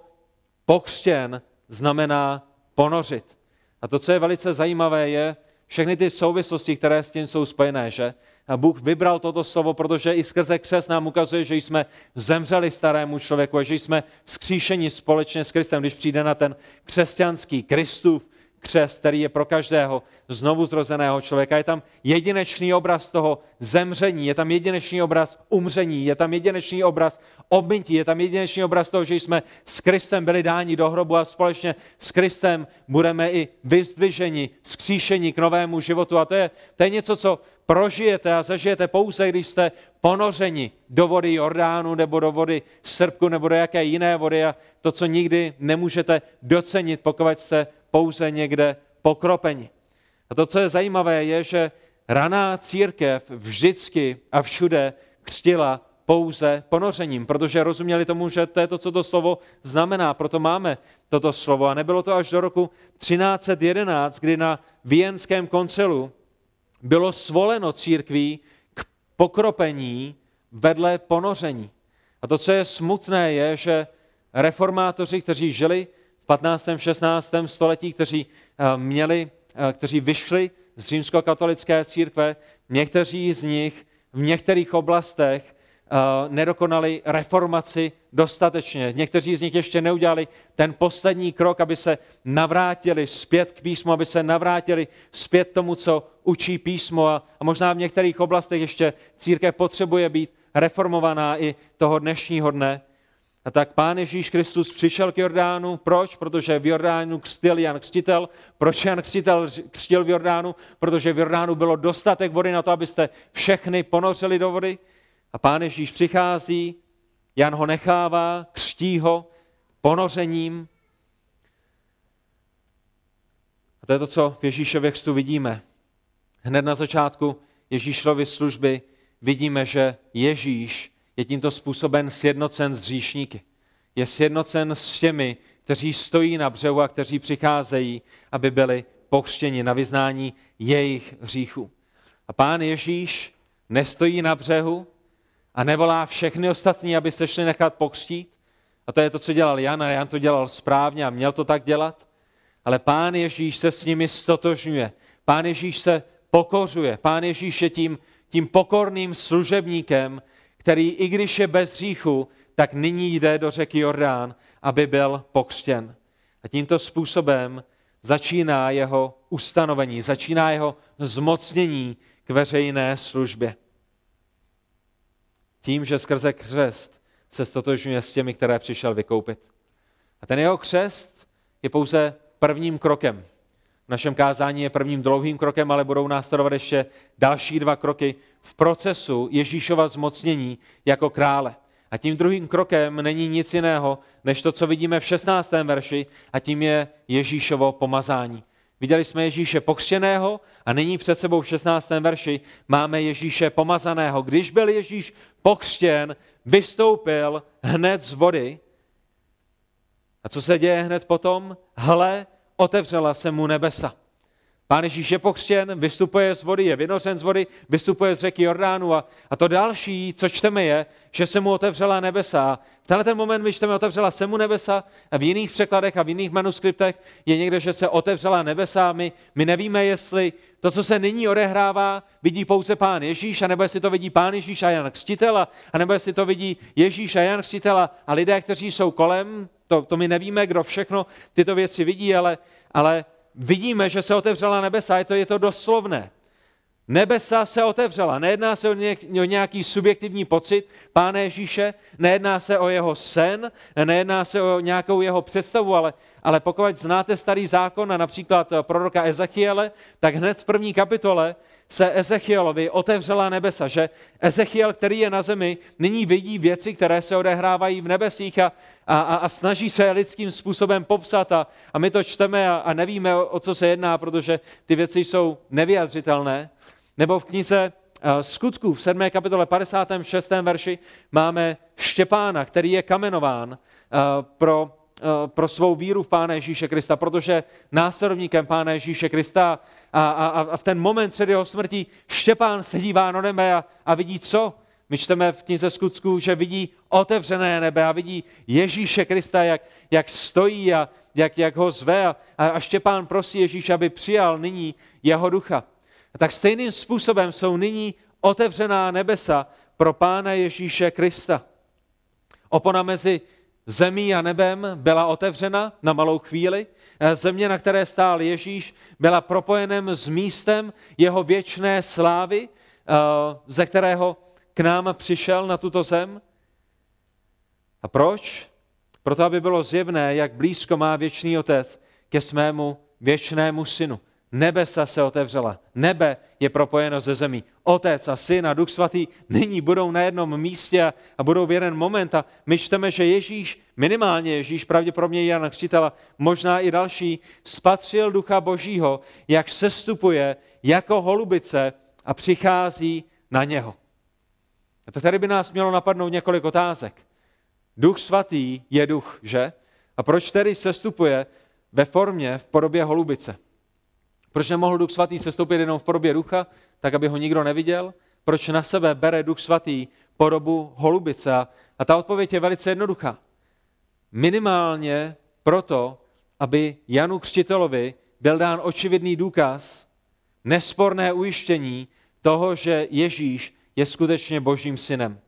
pokřtěn znamená ponořit. A to, co je velice zajímavé, je všechny ty souvislosti, které s tím jsou spojené, že? A Bůh vybral toto slovo, protože i skrze křes nám ukazuje, že jsme zemřeli starému člověku a že jsme vzkříšeni společně s Kristem, když přijde na ten křesťanský Kristův křest, který je pro každého znovu zrozeného člověka. Je tam jedinečný obraz toho zemření, je tam jedinečný obraz umření, je tam jedinečný obraz obmytí, je tam jedinečný obraz toho, že jsme s Kristem byli dáni do hrobu a společně s Kristem budeme i vyzdviženi, skříšeni k novému životu. A to je, to je něco, co prožijete a zažijete pouze, když jste ponořeni do vody Jordánu nebo do vody Srbku nebo do jaké jiné vody a to, co nikdy nemůžete docenit, pokud jste pouze někde pokropeni. A to, co je zajímavé, je, že raná církev vždycky a všude křtila pouze ponořením, protože rozuměli tomu, že to je to, co to slovo znamená. Proto máme toto slovo. A nebylo to až do roku 1311, kdy na Vienském koncilu bylo svoleno církví k pokropení vedle ponoření. A to, co je smutné, je, že reformátoři, kteří žili 15. 16. století, kteří eh, měli, eh, kteří vyšli z římskokatolické církve, někteří z nich v některých oblastech eh, nedokonali reformaci dostatečně. Někteří z nich ještě neudělali ten poslední krok, aby se navrátili zpět k písmu, aby se navrátili zpět tomu, co učí písmo. A, a možná v některých oblastech ještě církev potřebuje být reformovaná i toho dnešního dne. A tak Pán Ježíš Kristus přišel k Jordánu. Proč? Protože v Jordánu křtil Jan Křtitel. Proč Jan Křtitel křtil v Jordánu? Protože v Jordánu bylo dostatek vody na to, abyste všechny ponořili do vody. A Pán Ježíš přichází, Jan ho nechává, křtí ho ponořením. A to je to, co v Ježíšově křtu vidíme. Hned na začátku Ježíšovy služby vidíme, že Ježíš je tímto způsobem sjednocen s hříšníky. Je sjednocen s těmi, kteří stojí na břehu a kteří přicházejí, aby byli pokřtěni na vyznání jejich hříchů. A pán Ježíš nestojí na břehu a nevolá všechny ostatní, aby se šli nechat pokřtít. A to je to, co dělal Jan a Jan to dělal správně a měl to tak dělat. Ale pán Ježíš se s nimi stotožňuje. Pán Ježíš se pokořuje. Pán Ježíš je tím, tím pokorným služebníkem, který i když je bez hříchu, tak nyní jde do řeky Jordán, aby byl pokřtěn. A tímto způsobem začíná jeho ustanovení, začíná jeho zmocnění k veřejné službě. Tím, že skrze křest se stotožňuje s těmi, které přišel vykoupit. A ten jeho křest je pouze prvním krokem. v našem kázání je prvním dlouhým krokem, ale budou následovat ještě další dva kroky v procesu Ježíšova zmocnění jako krále. A tím druhým krokem není nic jiného, než to, co vidíme v 16. verši, a tím je Ježíšovo pomazání. Viděli jsme Ježíše pokřtěného a nyní před sebou v 16. verši máme Ježíše pomazaného. Když byl Ježíš pokřtěn, vystoupil hned z vody. A co se děje hned potom? Hle, otevřela se mu nebesa. Pán Ježíš je pokřtěn, vystupuje z vody, je vynořen z vody, vystupuje z řeky Jordánu a, a to další, co čteme je, že se mu otevřela nebesa. V tenhle ten moment my čteme otevřela se mu nebesa a v jiných překladech a v jiných manuskriptech je někde, že se otevřela nebesa. My, my nevíme, jestli to, co se nyní odehrává, vidí pouze pán Ježíš, anebo jestli to vidí pán Ježíš a Jan Křtitel, anebo jestli to vidí Ježíš a Jan Křtitel a lidé, kteří jsou kolem, to, to my nevíme, kdo všechno tyto věci vidí, ale, ale vidíme, že se otevřela nebesa, je to, je to doslovné. Nebesa se otevřela. Nejedná se o, nějaký subjektivní pocit Pána Ježíše, nejedná se o jeho sen, nejedná se o nějakou jeho představu, ale, ale pokud znáte starý zákon a například proroka Ezechiele, tak hned v první kapitole se Ezechielovi otevřela nebesa, že Ezechiel, který je na zemi, nyní vidí věci, které se odehrávají v nebesích a, a, a snaží se lidským způsobem popsat a, a my to čteme a, a nevíme, o, o co se jedná, protože ty věci jsou nevyjadřitelné. Nebo v knize eh, Skutků v 7. kapitole 56. verši máme Štěpána, který je kamenován eh, pro pro svou víru v Pána Ježíše Krista, protože následovníkem Pána Ježíše Krista a, a, a v ten moment před jeho smrtí Štěpán se dívá na nebe a, a vidí co? My čteme v knize Skutků, že vidí otevřené nebe a vidí Ježíše Krista, jak, jak stojí a jak, jak ho zve a, a Štěpán prosí Ježíše, aby přijal nyní jeho ducha. A tak stejným způsobem jsou nyní otevřená nebesa pro Pána Ježíše Krista. Opona mezi zemí a nebem byla otevřena na malou chvíli. Eh, země, na které stál Ježíš, byla propojenem s místem jeho věčné slávy, eh, ze kterého k nám přišel na tuto zem. A proč? Proto, aby bylo zjevné, jak blízko má věčný otec ke svému věčnému synu. Nebesa se otevřela, nebe je propojeno ze zemí. Otec a syn a duch svatý nyní budou na jednom místě a budou v jeden moment a my čteme, že Ježíš, minimálně Ježíš, pravděpodobně Jan Křtitela, možná i další, spatřil ducha božího, jak sestupuje jako holubice a přichází na něho. A to tady by nás mělo napadnout několik otázek. Duch svatý je duch, že? A proč tedy sestupuje ve formě, v podobě holubice? Proč nemohl Duch Svatý sestoupit jenom v podobě ducha, tak aby ho nikdo neviděl? Proč na sebe bere Duch Svatý podobu holubice? A ta odpověď je velice jednoduchá. Minimálně proto, aby Janu Křtitelovi byl dán očividný důkaz, nesporné ujištění toho, že Ježíš je skutečně božím synem.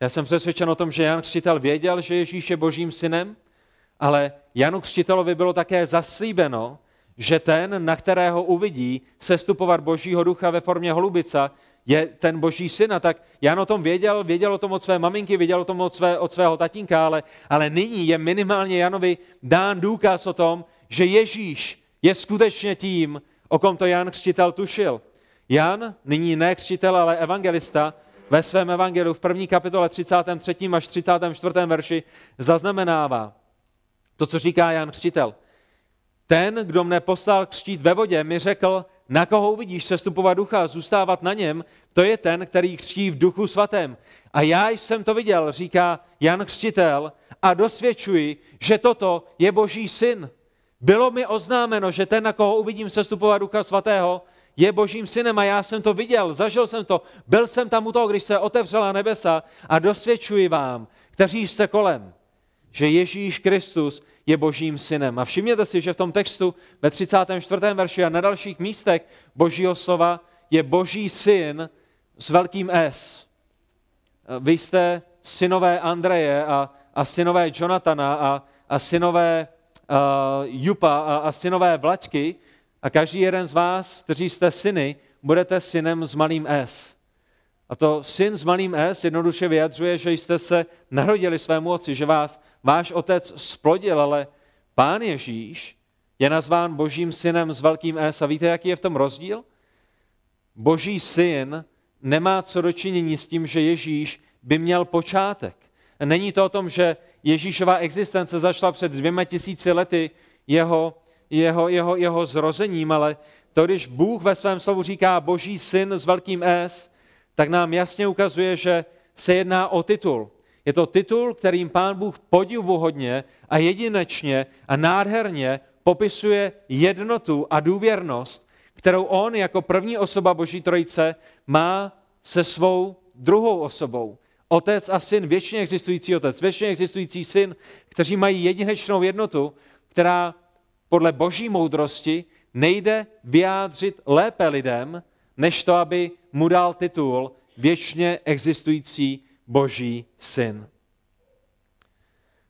Já jsem přesvědčen o tom, že Jan Křtitel věděl, že Ježíš je božím synem, ale Janu Křtitelovi bylo také zaslíbeno, že ten, na kterého uvidí sestupovat božího ducha ve formě holubica, je ten boží syn. A tak Jan o tom věděl, věděl o tom od své maminky, věděl o tom od, své, od svého tatínka, ale, ale nyní je minimálně Janovi dán důkaz o tom, že Ježíš je skutečně tím, o kom to Jan křtitel tušil. Jan, nyní ne křtitel, ale evangelista, ve svém evangeliu v první kapitole 33. až 34. verši zaznamenává to, co říká Jan křtitel – ten, kdo mne poslal křtít ve vodě, mi řekl, na koho uvidíš sestupovat ducha a zůstávat na něm, to je ten, který křtí v duchu svatém. A já jsem to viděl, říká Jan Křtitel, a dosvědčuji, že toto je boží syn. Bylo mi oznámeno, že ten, na koho uvidím sestupovat ducha svatého, je božím synem a já jsem to viděl, zažil jsem to, byl jsem tam u toho, když se otevřela nebesa a dosvědčuji vám, kteří jste kolem, že Ježíš Kristus je božím synem. A všimněte si, že v tom textu ve 34. verši a na dalších místech božího slova je boží syn s velkým S. Vy jste synové Andreje a, a synové Jonathana a, a synové uh, Jupa a, a synové Vlaďky a každý jeden z vás, kteří jste syny, budete synem s malým S. A to syn s malým S jednoduše vyjadřuje, že jste se narodili svému otci, že vás váš otec splodil, ale pán Ježíš je nazván božím synem s velkým S. A víte, jaký je v tom rozdíl? Boží syn nemá co dočinění s tím, že Ježíš by měl počátek. Není to o tom, že Ježíšova existence začala před dvěma tisíci lety jeho, jeho, jeho, jeho zrozením, ale to, když Bůh ve svém slovu říká Boží syn s velkým S, tak nám jasně ukazuje, že se jedná o titul. Je to titul, kterým pán Bůh podivuhodně a jedinečně a nádherně popisuje jednotu a důvěrnost, kterou on jako první osoba Boží Trojice má se svou druhou osobou. Otec a syn, věčně existující otec, věčně existující syn, kteří mají jedinečnou jednotu, která podle boží moudrosti nejde vyjádřit lépe lidem, než to, aby mu dal titul věčně existující boží syn.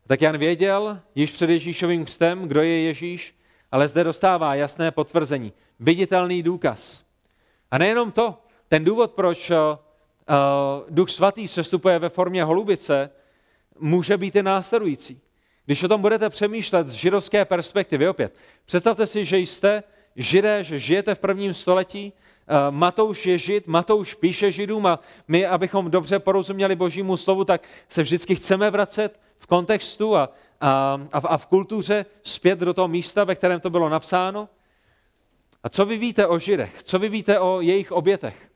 Tak Jan věděl již před Ježíšovým křtem, kdo je Ježíš, ale zde dostává jasné potvrzení, viditelný důkaz. A nejenom to, ten důvod, proč uh, Duch Svatý sestupuje ve formě holubice, může být i následující. Když o tom budete přemýšlet z židovské perspektivy, opět, představte si, že jste židé, že žijete v prvním století, Matouš je žid, Matouš píše židům a my, abychom dobře porozuměli božímu slovu, tak se vždycky chceme vracet v kontextu a, a, a v kultuře zpět do toho místa, ve kterém to bylo napsáno. A co vy víte o židech? Co vy víte o jejich obětech?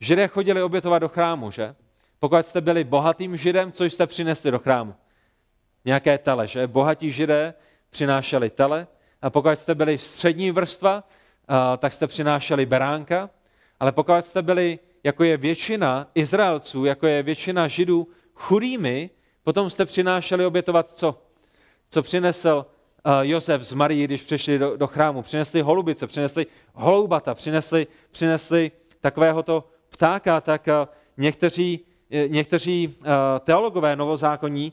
Židé chodili obětovat do chrámu, že? Pokud jste byli bohatým židem, co jste přinesli do chrámu? Nějaké tele, že? Bohatí židé přinášeli tele, a pokud jste byli střední vrstva, tak jste přinášeli beránka, ale pokud jste byli, jako je většina Izraelců, jako je většina židů, chudými, potom jste přinášeli obětovat co? Co přinesl Josef z Marii, když přišli do, do chrámu? Přinesli holubice, přinesli holoubata, přinesli, přinesli takovéhoto ptáka, tak někteří, někteří teologové novozákonní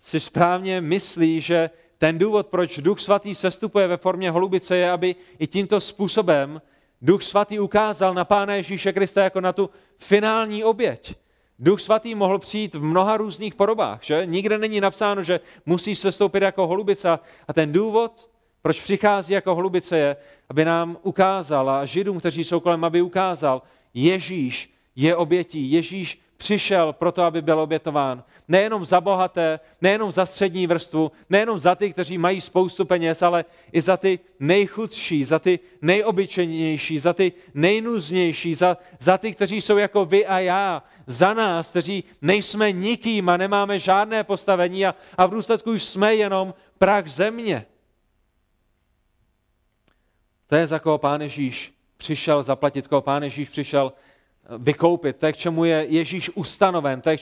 si správně myslí, že ten důvod, proč Duch Svatý sestupuje ve formě holubice, je, aby i tímto způsobem Duch Svatý ukázal na Pána Ježíše Krista jako na tu finální oběť. Duch Svatý mohl přijít v mnoha různých podobách, že? Nikde není napsáno, že musí sestoupit jako holubice. A ten důvod, proč přichází jako holubice, je, aby nám ukázal a Židům, kteří jsou kolem, aby ukázal, Ježíš je obětí, Ježíš přišel proto, aby byl obětován. Nejenom za bohaté, nejenom za střední vrstvu, nejenom za ty, kteří mají spoustu peněz, ale i za ty nejchudší, za ty nejobyčejnější, za ty nejnuznější, za, za ty, kteří jsou jako vy a já, za nás, kteří nejsme nikým a nemáme žádné postavení a, a v důsledku už jsme jenom prach země. To je, za koho Pán Ježíš přišel zaplatit, koho Pán Ježíš přišel vykoupit, to je, k čemu je Ježíš ustanoven, to je,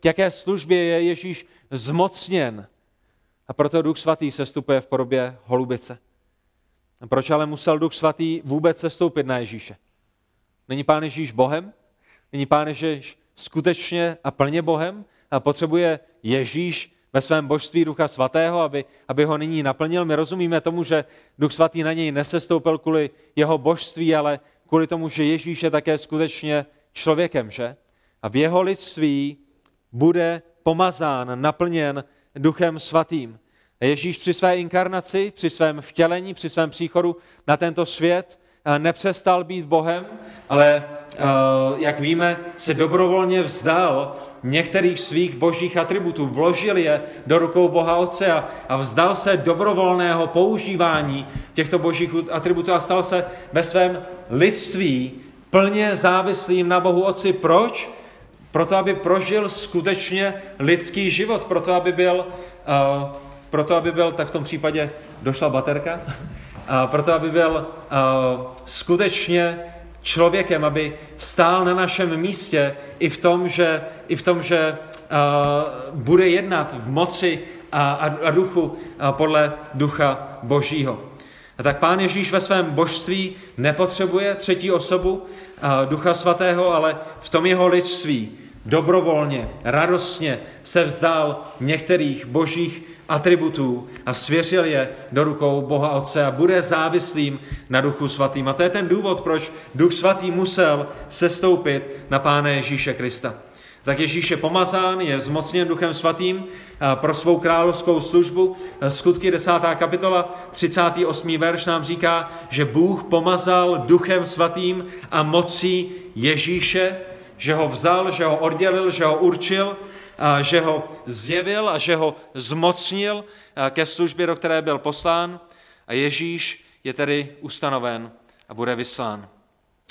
k jaké službě je Ježíš zmocněn. A proto Duch Svatý sestupuje v podobě holubice. A proč ale musel Duch Svatý vůbec sestoupit na Ježíše? Není Pán Ježíš Bohem? Není Pán Ježíš skutečně a plně Bohem? A potřebuje Ježíš ve svém božství Ducha Svatého, aby, aby ho nyní naplnil. My rozumíme tomu, že Duch Svatý na něj nesestoupil kvůli jeho božství, ale kvůli tomu, že Ježíš je také skutečně člověkem, že? A v jeho lidství bude pomazán, naplněn duchem svatým. Ježíš při své inkarnaci, při svém vtělení, při svém příchodu na tento svět nepřestal být Bohem, ale, eh, jak víme, se dobrovolně vzdal některých svých božích atributů, vložil je do rukou Boha Otce a, vzdal se dobrovolného používání těchto božích atributů a stal se ve svém lidství plně závislým na Bohu Otci. Proč? Proto, aby prožil skutečně lidský život, proto, aby byl, uh, proto, aby byl tak v tom případě došla baterka, proto, aby byl skutečně člověkem, aby stál na našem místě i v tom, že, i v tom, že bude jednat v moci a, a, a duchu uh, podle ducha Božího. A tak Pán Ježíš ve svém božství nepotřebuje třetí osobu uh, Ducha Svatého, ale v tom jeho lidství dobrovolně, radostně se vzdal některých božích atributů a svěřil je do rukou Boha Otce a bude závislým na Duchu Svatým. A to je ten důvod, proč Duch Svatý musel sestoupit na Pána Ježíše Krista. Tak Ježíš je pomazán, je zmocněn Duchem Svatým pro svou královskou službu. Skutky 10. kapitola, 38. verš nám říká, že Bůh pomazal Duchem Svatým a mocí Ježíše, že ho vzal, že ho oddělil, že ho určil, že ho zjevil a že ho zmocnil ke službě, do které byl poslán. A Ježíš je tedy ustanoven a bude vyslán.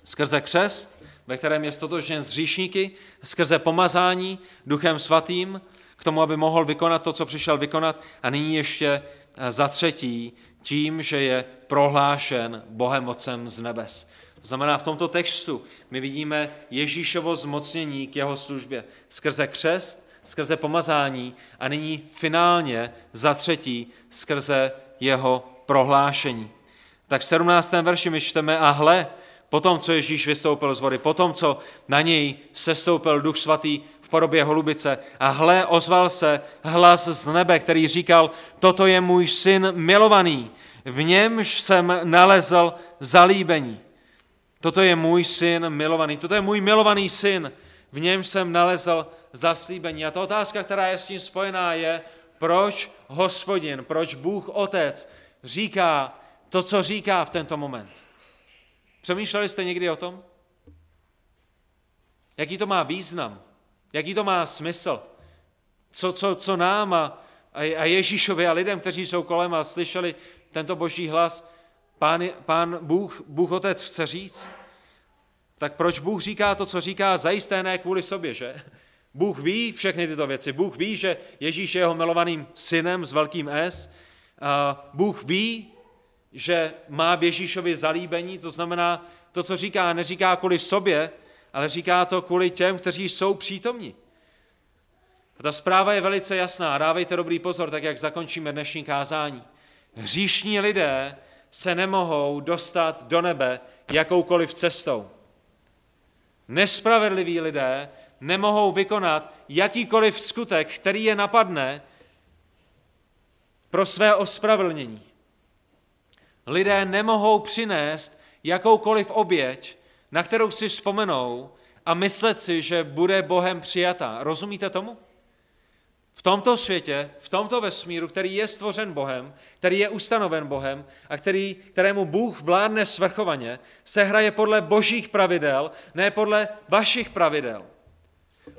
Skrze křest, ve kterém je stotožněn s hříšníky, skrze pomazání duchem svatým, k tomu, aby mohl vykonat to, co přišel vykonat, a nyní ještě za třetí tím, že je prohlášen Bohem Otcem z nebes. To znamená, v tomto textu my vidíme Ježíšovo zmocnění k jeho službě skrze křest, skrze pomazání a nyní finálně za třetí skrze jeho prohlášení. Tak v 17. verši my čteme, a hle, potom, co Ježíš vystoupil z vody, potom, co na něj sestoupil Duch Svatý v podobě holubice a hle, ozval se hlas z nebe, který říkal, toto je můj syn milovaný, v němž jsem nalezl zalíbení. Toto je můj syn milovaný, toto je můj milovaný syn, v němž jsem nalezl zaslíbení. A ta otázka, která je s tím spojená, je, proč hospodin, proč Bůh Otec říká to, co říká v tento moment. Přemýšleli jste někdy o tom? Jaký to má význam? Jaký to má smysl? Co, co, co nám a, a Ježíšovi a lidem, kteří jsou kolem a slyšeli tento boží hlas, pán, pán Bůh, Bůh Otec chce říct? Tak proč Bůh říká to, co říká, zajisté ne kvůli sobě, že? Bůh ví všechny tyto věci. Bůh ví, že Ježíš je jeho milovaným synem s velkým S. Bůh ví, že má v Ježíšovi zalíbení, to znamená, to, co říká, neříká kvůli sobě, ale říká to kvůli těm, kteří jsou přítomní. A ta zpráva je velice jasná, dávejte dobrý pozor, tak jak zakončíme dnešní kázání. Hříšní lidé se nemohou dostat do nebe jakoukoliv cestou. Nespravedliví lidé nemohou vykonat jakýkoliv skutek, který je napadne pro své ospravedlnění. Lidé nemohou přinést jakoukoliv oběť, na kterou si vzpomenou a myslet si, že bude Bohem přijatá. Rozumíte tomu? V tomto světě, v tomto vesmíru, který je stvořen Bohem, který je ustanoven Bohem a který, kterému Bůh vládne svrchovaně, se hraje podle božích pravidel, ne podle vašich pravidel.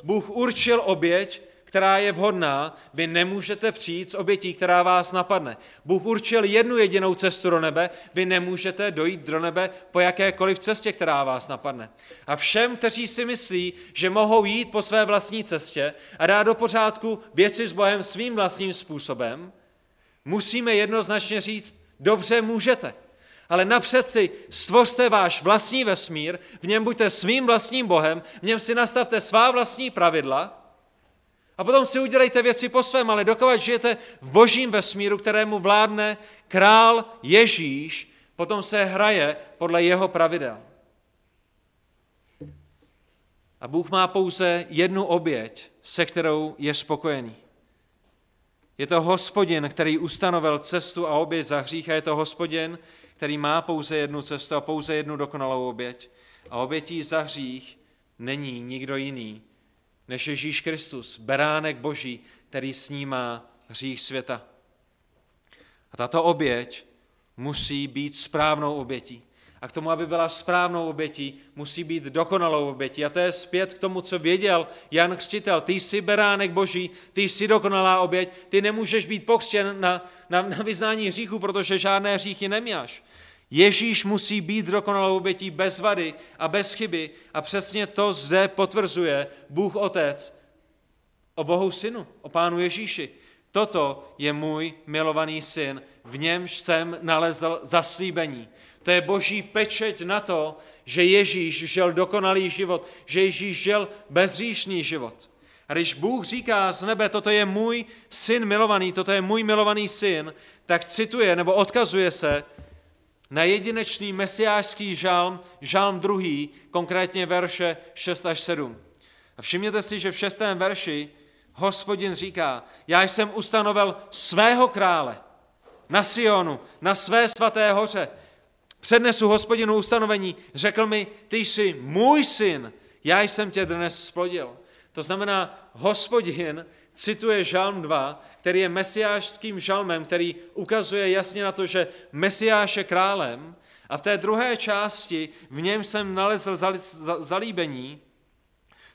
Bůh určil oběť, která je vhodná, vy nemůžete přijít s obětí, která vás napadne. Bůh určil jednu jedinou cestu do nebe, vy nemůžete dojít do nebe po jakékoliv cestě, která vás napadne. A všem, kteří si myslí, že mohou jít po své vlastní cestě a dát do pořádku věci s Bohem svým vlastním způsobem, musíme jednoznačně říct, dobře můžete. Ale napřed si stvořte váš vlastní vesmír, v něm buďte svým vlastním Bohem, v něm si nastavte svá vlastní pravidla a potom si udělejte věci po svém, ale dokovat žijete v božím vesmíru, kterému vládne král Ježíš, potom se hraje podle jeho pravidel. A Bůh má pouze jednu oběť, se kterou je spokojený. Je to hospodin, který ustanovil cestu a oběť za hřích a je to hospodin, který má pouze jednu cestu a pouze jednu dokonalou oběť. A obětí za hřích není nikdo jiný než Ježíš Kristus, beránek Boží, který snímá hřích světa. A tato oběť musí být správnou obětí. A k tomu, aby byla správnou obětí, musí být dokonalou obětí. A to je zpět k tomu, co věděl Jan Křtitel. Ty jsi beránek boží, ty jsi dokonalá oběť, ty nemůžeš být pokřtěn na, na, na vyznání hříchu, protože žádné hříchy nemáš. Ježíš musí být dokonalou obětí bez vady a bez chyby a přesně to zde potvrzuje Bůh Otec o Bohu Synu, o Pánu Ježíši. Toto je můj milovaný syn, v němž jsem nalezl zaslíbení. To je boží pečeť na to, že Ježíš žil dokonalý život, že Ježíš žil bezříšný život. A když Bůh říká z nebe, toto je můj syn milovaný, toto je můj milovaný syn, tak cituje nebo odkazuje se na jedinečný mesiářský žalm, žalm druhý, konkrétně verše 6 až 7. A všimněte si, že v šestém verši hospodin říká, já jsem ustanovil svého krále na Sionu, na své svaté hoře. Přednesu hospodinu ustanovení, řekl mi, ty jsi můj syn, já jsem tě dnes splodil. To znamená, hospodin cituje žalm 2, který je mesiářským žalmem, který ukazuje jasně na to, že mesiáš je králem a v té druhé části v něm jsem nalezl zalíbení,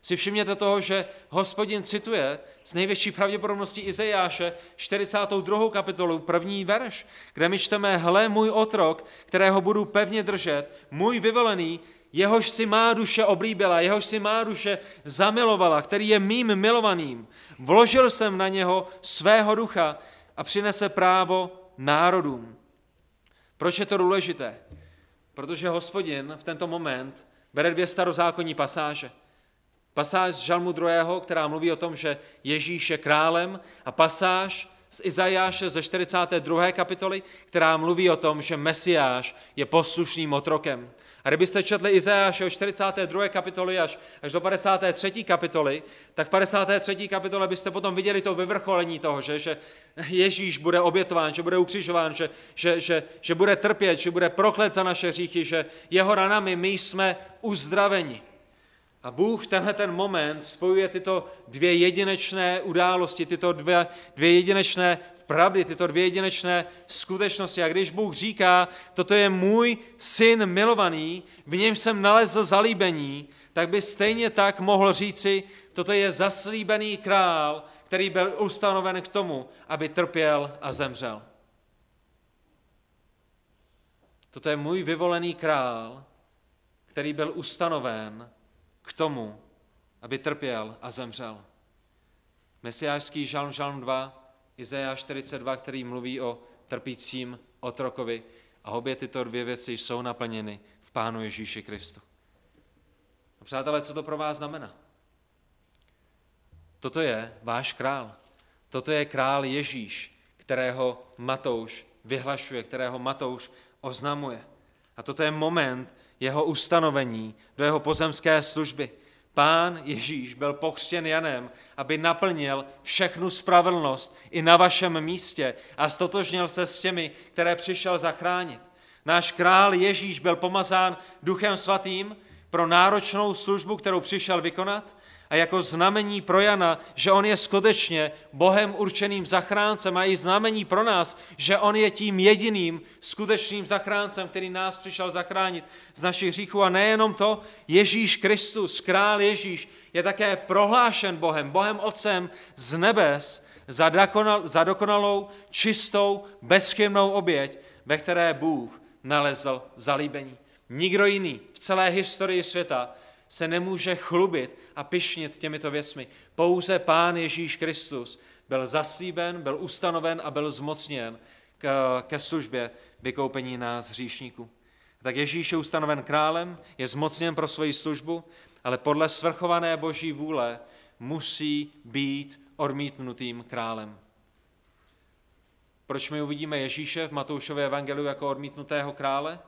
si všimněte toho, že hospodin cituje z největší pravděpodobností Izajáše 42. kapitolu, první verš, kde my čteme, hle můj otrok, kterého budu pevně držet, můj vyvolený, jehož si má duše oblíbila, jehož si má duše zamilovala, který je mým milovaným. Vložil jsem na něho svého ducha a přinese právo národům. Proč je to důležité? Protože hospodin v tento moment bere dvě starozákonní pasáže. Pasáž z Žalmu 2., která mluví o tom, že Ježíš je králem a pasáž z Izajáše ze 42. kapitoly, která mluví o tom, že Mesiáš je poslušným otrokem. A kdybyste četli Izajáše od 42. kapitoly až, až do 53. kapitoly, tak v 53. kapitole byste potom viděli to vyvrcholení toho, že, že Ježíš bude obětován, že bude ukřižován, že, že, že, že bude trpět, že bude proklet za naše hříchy, že jeho ranami my jsme uzdraveni. A Bůh v tenhle ten moment spojuje tyto dvě jedinečné události, tyto dvě, dvě jedinečné pravdy, tyto dvě jedinečné skutečnosti. A když Bůh říká, toto je můj syn milovaný, v něm jsem nalezl zalíbení, tak by stejně tak mohl říci, toto je zaslíbený král, který byl ustanoven k tomu, aby trpěl a zemřel. Toto je můj vyvolený král, který byl ustanoven k tomu, aby trpěl a zemřel. Mesiářský žalm, žalm 2, Izajáš 42, který mluví o trpícím otrokovi a obě tyto dvě věci jsou naplněny v Pánu Ježíši Kristu. A přátelé, co to pro vás znamená? Toto je váš král. Toto je král Ježíš, kterého Matouš vyhlašuje, kterého Matouš oznamuje. A toto je moment jeho ustanovení do jeho pozemské služby. Pán Ježíš byl pokřtěn Janem, aby naplnil všechnu spravedlnost i na vašem místě a stotožnil se s těmi, které přišel zachránit. Náš král Ježíš byl pomazán Duchem Svatým pro náročnou službu, kterou přišel vykonat a jako znamení pro Jana, že on je skutečně Bohem určeným zachráncem a i znamení pro nás, že on je tím jediným skutečným zachráncem, který nás přišel zachránit z našich hříchů. A nejenom to, Ježíš Kristus, král Ježíš, je také prohlášen Bohem, Bohem Otcem z nebes za, dokonal, za dokonalou, čistou, bezchybnou oběť, ve které Bůh nalezl zalíbení. Nikdo jiný v celé historii světa se nemůže chlubit a pišnit těmito věcmi. Pouze Pán Ježíš Kristus byl zaslíben, byl ustanoven a byl zmocněn ke službě vykoupení nás hříšníků. Tak Ježíš je ustanoven králem, je zmocněn pro svoji službu, ale podle svrchované boží vůle musí být odmítnutým králem. Proč my uvidíme Ježíše v Matoušově evangeliu jako odmítnutého krále?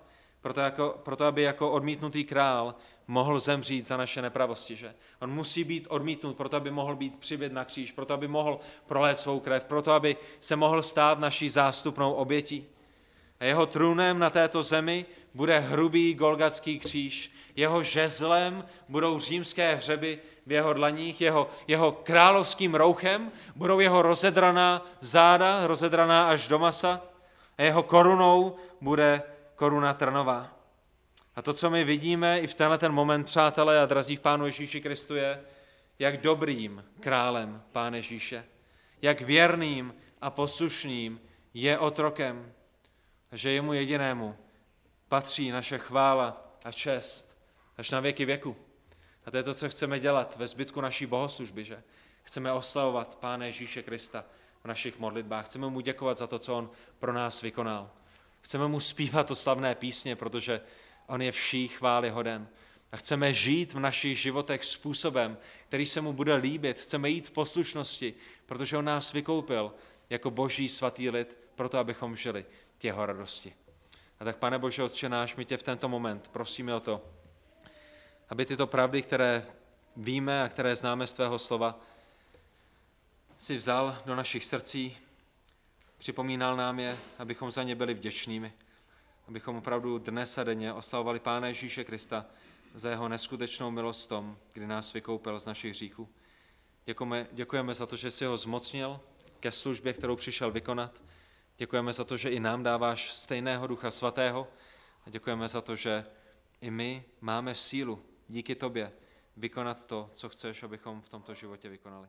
Proto, jako, proto, aby jako odmítnutý král mohl zemřít za naše nepravosti. Že? On musí být odmítnut, proto aby mohl být přibět na kříž, proto aby mohl prolét svou krev, proto aby se mohl stát naší zástupnou obětí. A jeho trůnem na této zemi bude hrubý golgatský kříž. Jeho žezlem budou římské hřeby v jeho dlaních, jeho, jeho královským rouchem budou jeho rozedraná záda, rozedraná až do masa a jeho korunou bude koruna trnová. A to, co my vidíme i v tenhle ten moment, přátelé a drazí v Pánu Ježíši Kristu, je, jak dobrým králem Pán Ježíše, jak věrným a poslušným je otrokem, že jemu jedinému patří naše chvála a čest až na věky věku. A to je to, co chceme dělat ve zbytku naší bohoslužby, že chceme oslavovat Pána Ježíše Krista v našich modlitbách. Chceme mu děkovat za to, co on pro nás vykonal. Chceme mu zpívat to slavné písně, protože on je vší chvály hoden. A chceme žít v našich životech způsobem, který se mu bude líbit. Chceme jít v poslušnosti, protože on nás vykoupil jako boží svatý lid, proto abychom žili k jeho radosti. A tak, pane Bože, Otče náš, my tě v tento moment prosíme o to, aby tyto pravdy, které víme a které známe z tvého slova, si vzal do našich srdcí, připomínal nám je, abychom za ně byli vděčnými abychom opravdu dnes a denně oslavovali Pána Ježíše Krista za jeho neskutečnou milost tom, kdy nás vykoupil z našich hříchů. Děkujeme, děkujeme za to, že jsi ho zmocnil ke službě, kterou přišel vykonat. Děkujeme za to, že i nám dáváš stejného Ducha Svatého. A děkujeme za to, že i my máme sílu díky tobě vykonat to, co chceš, abychom v tomto životě vykonali.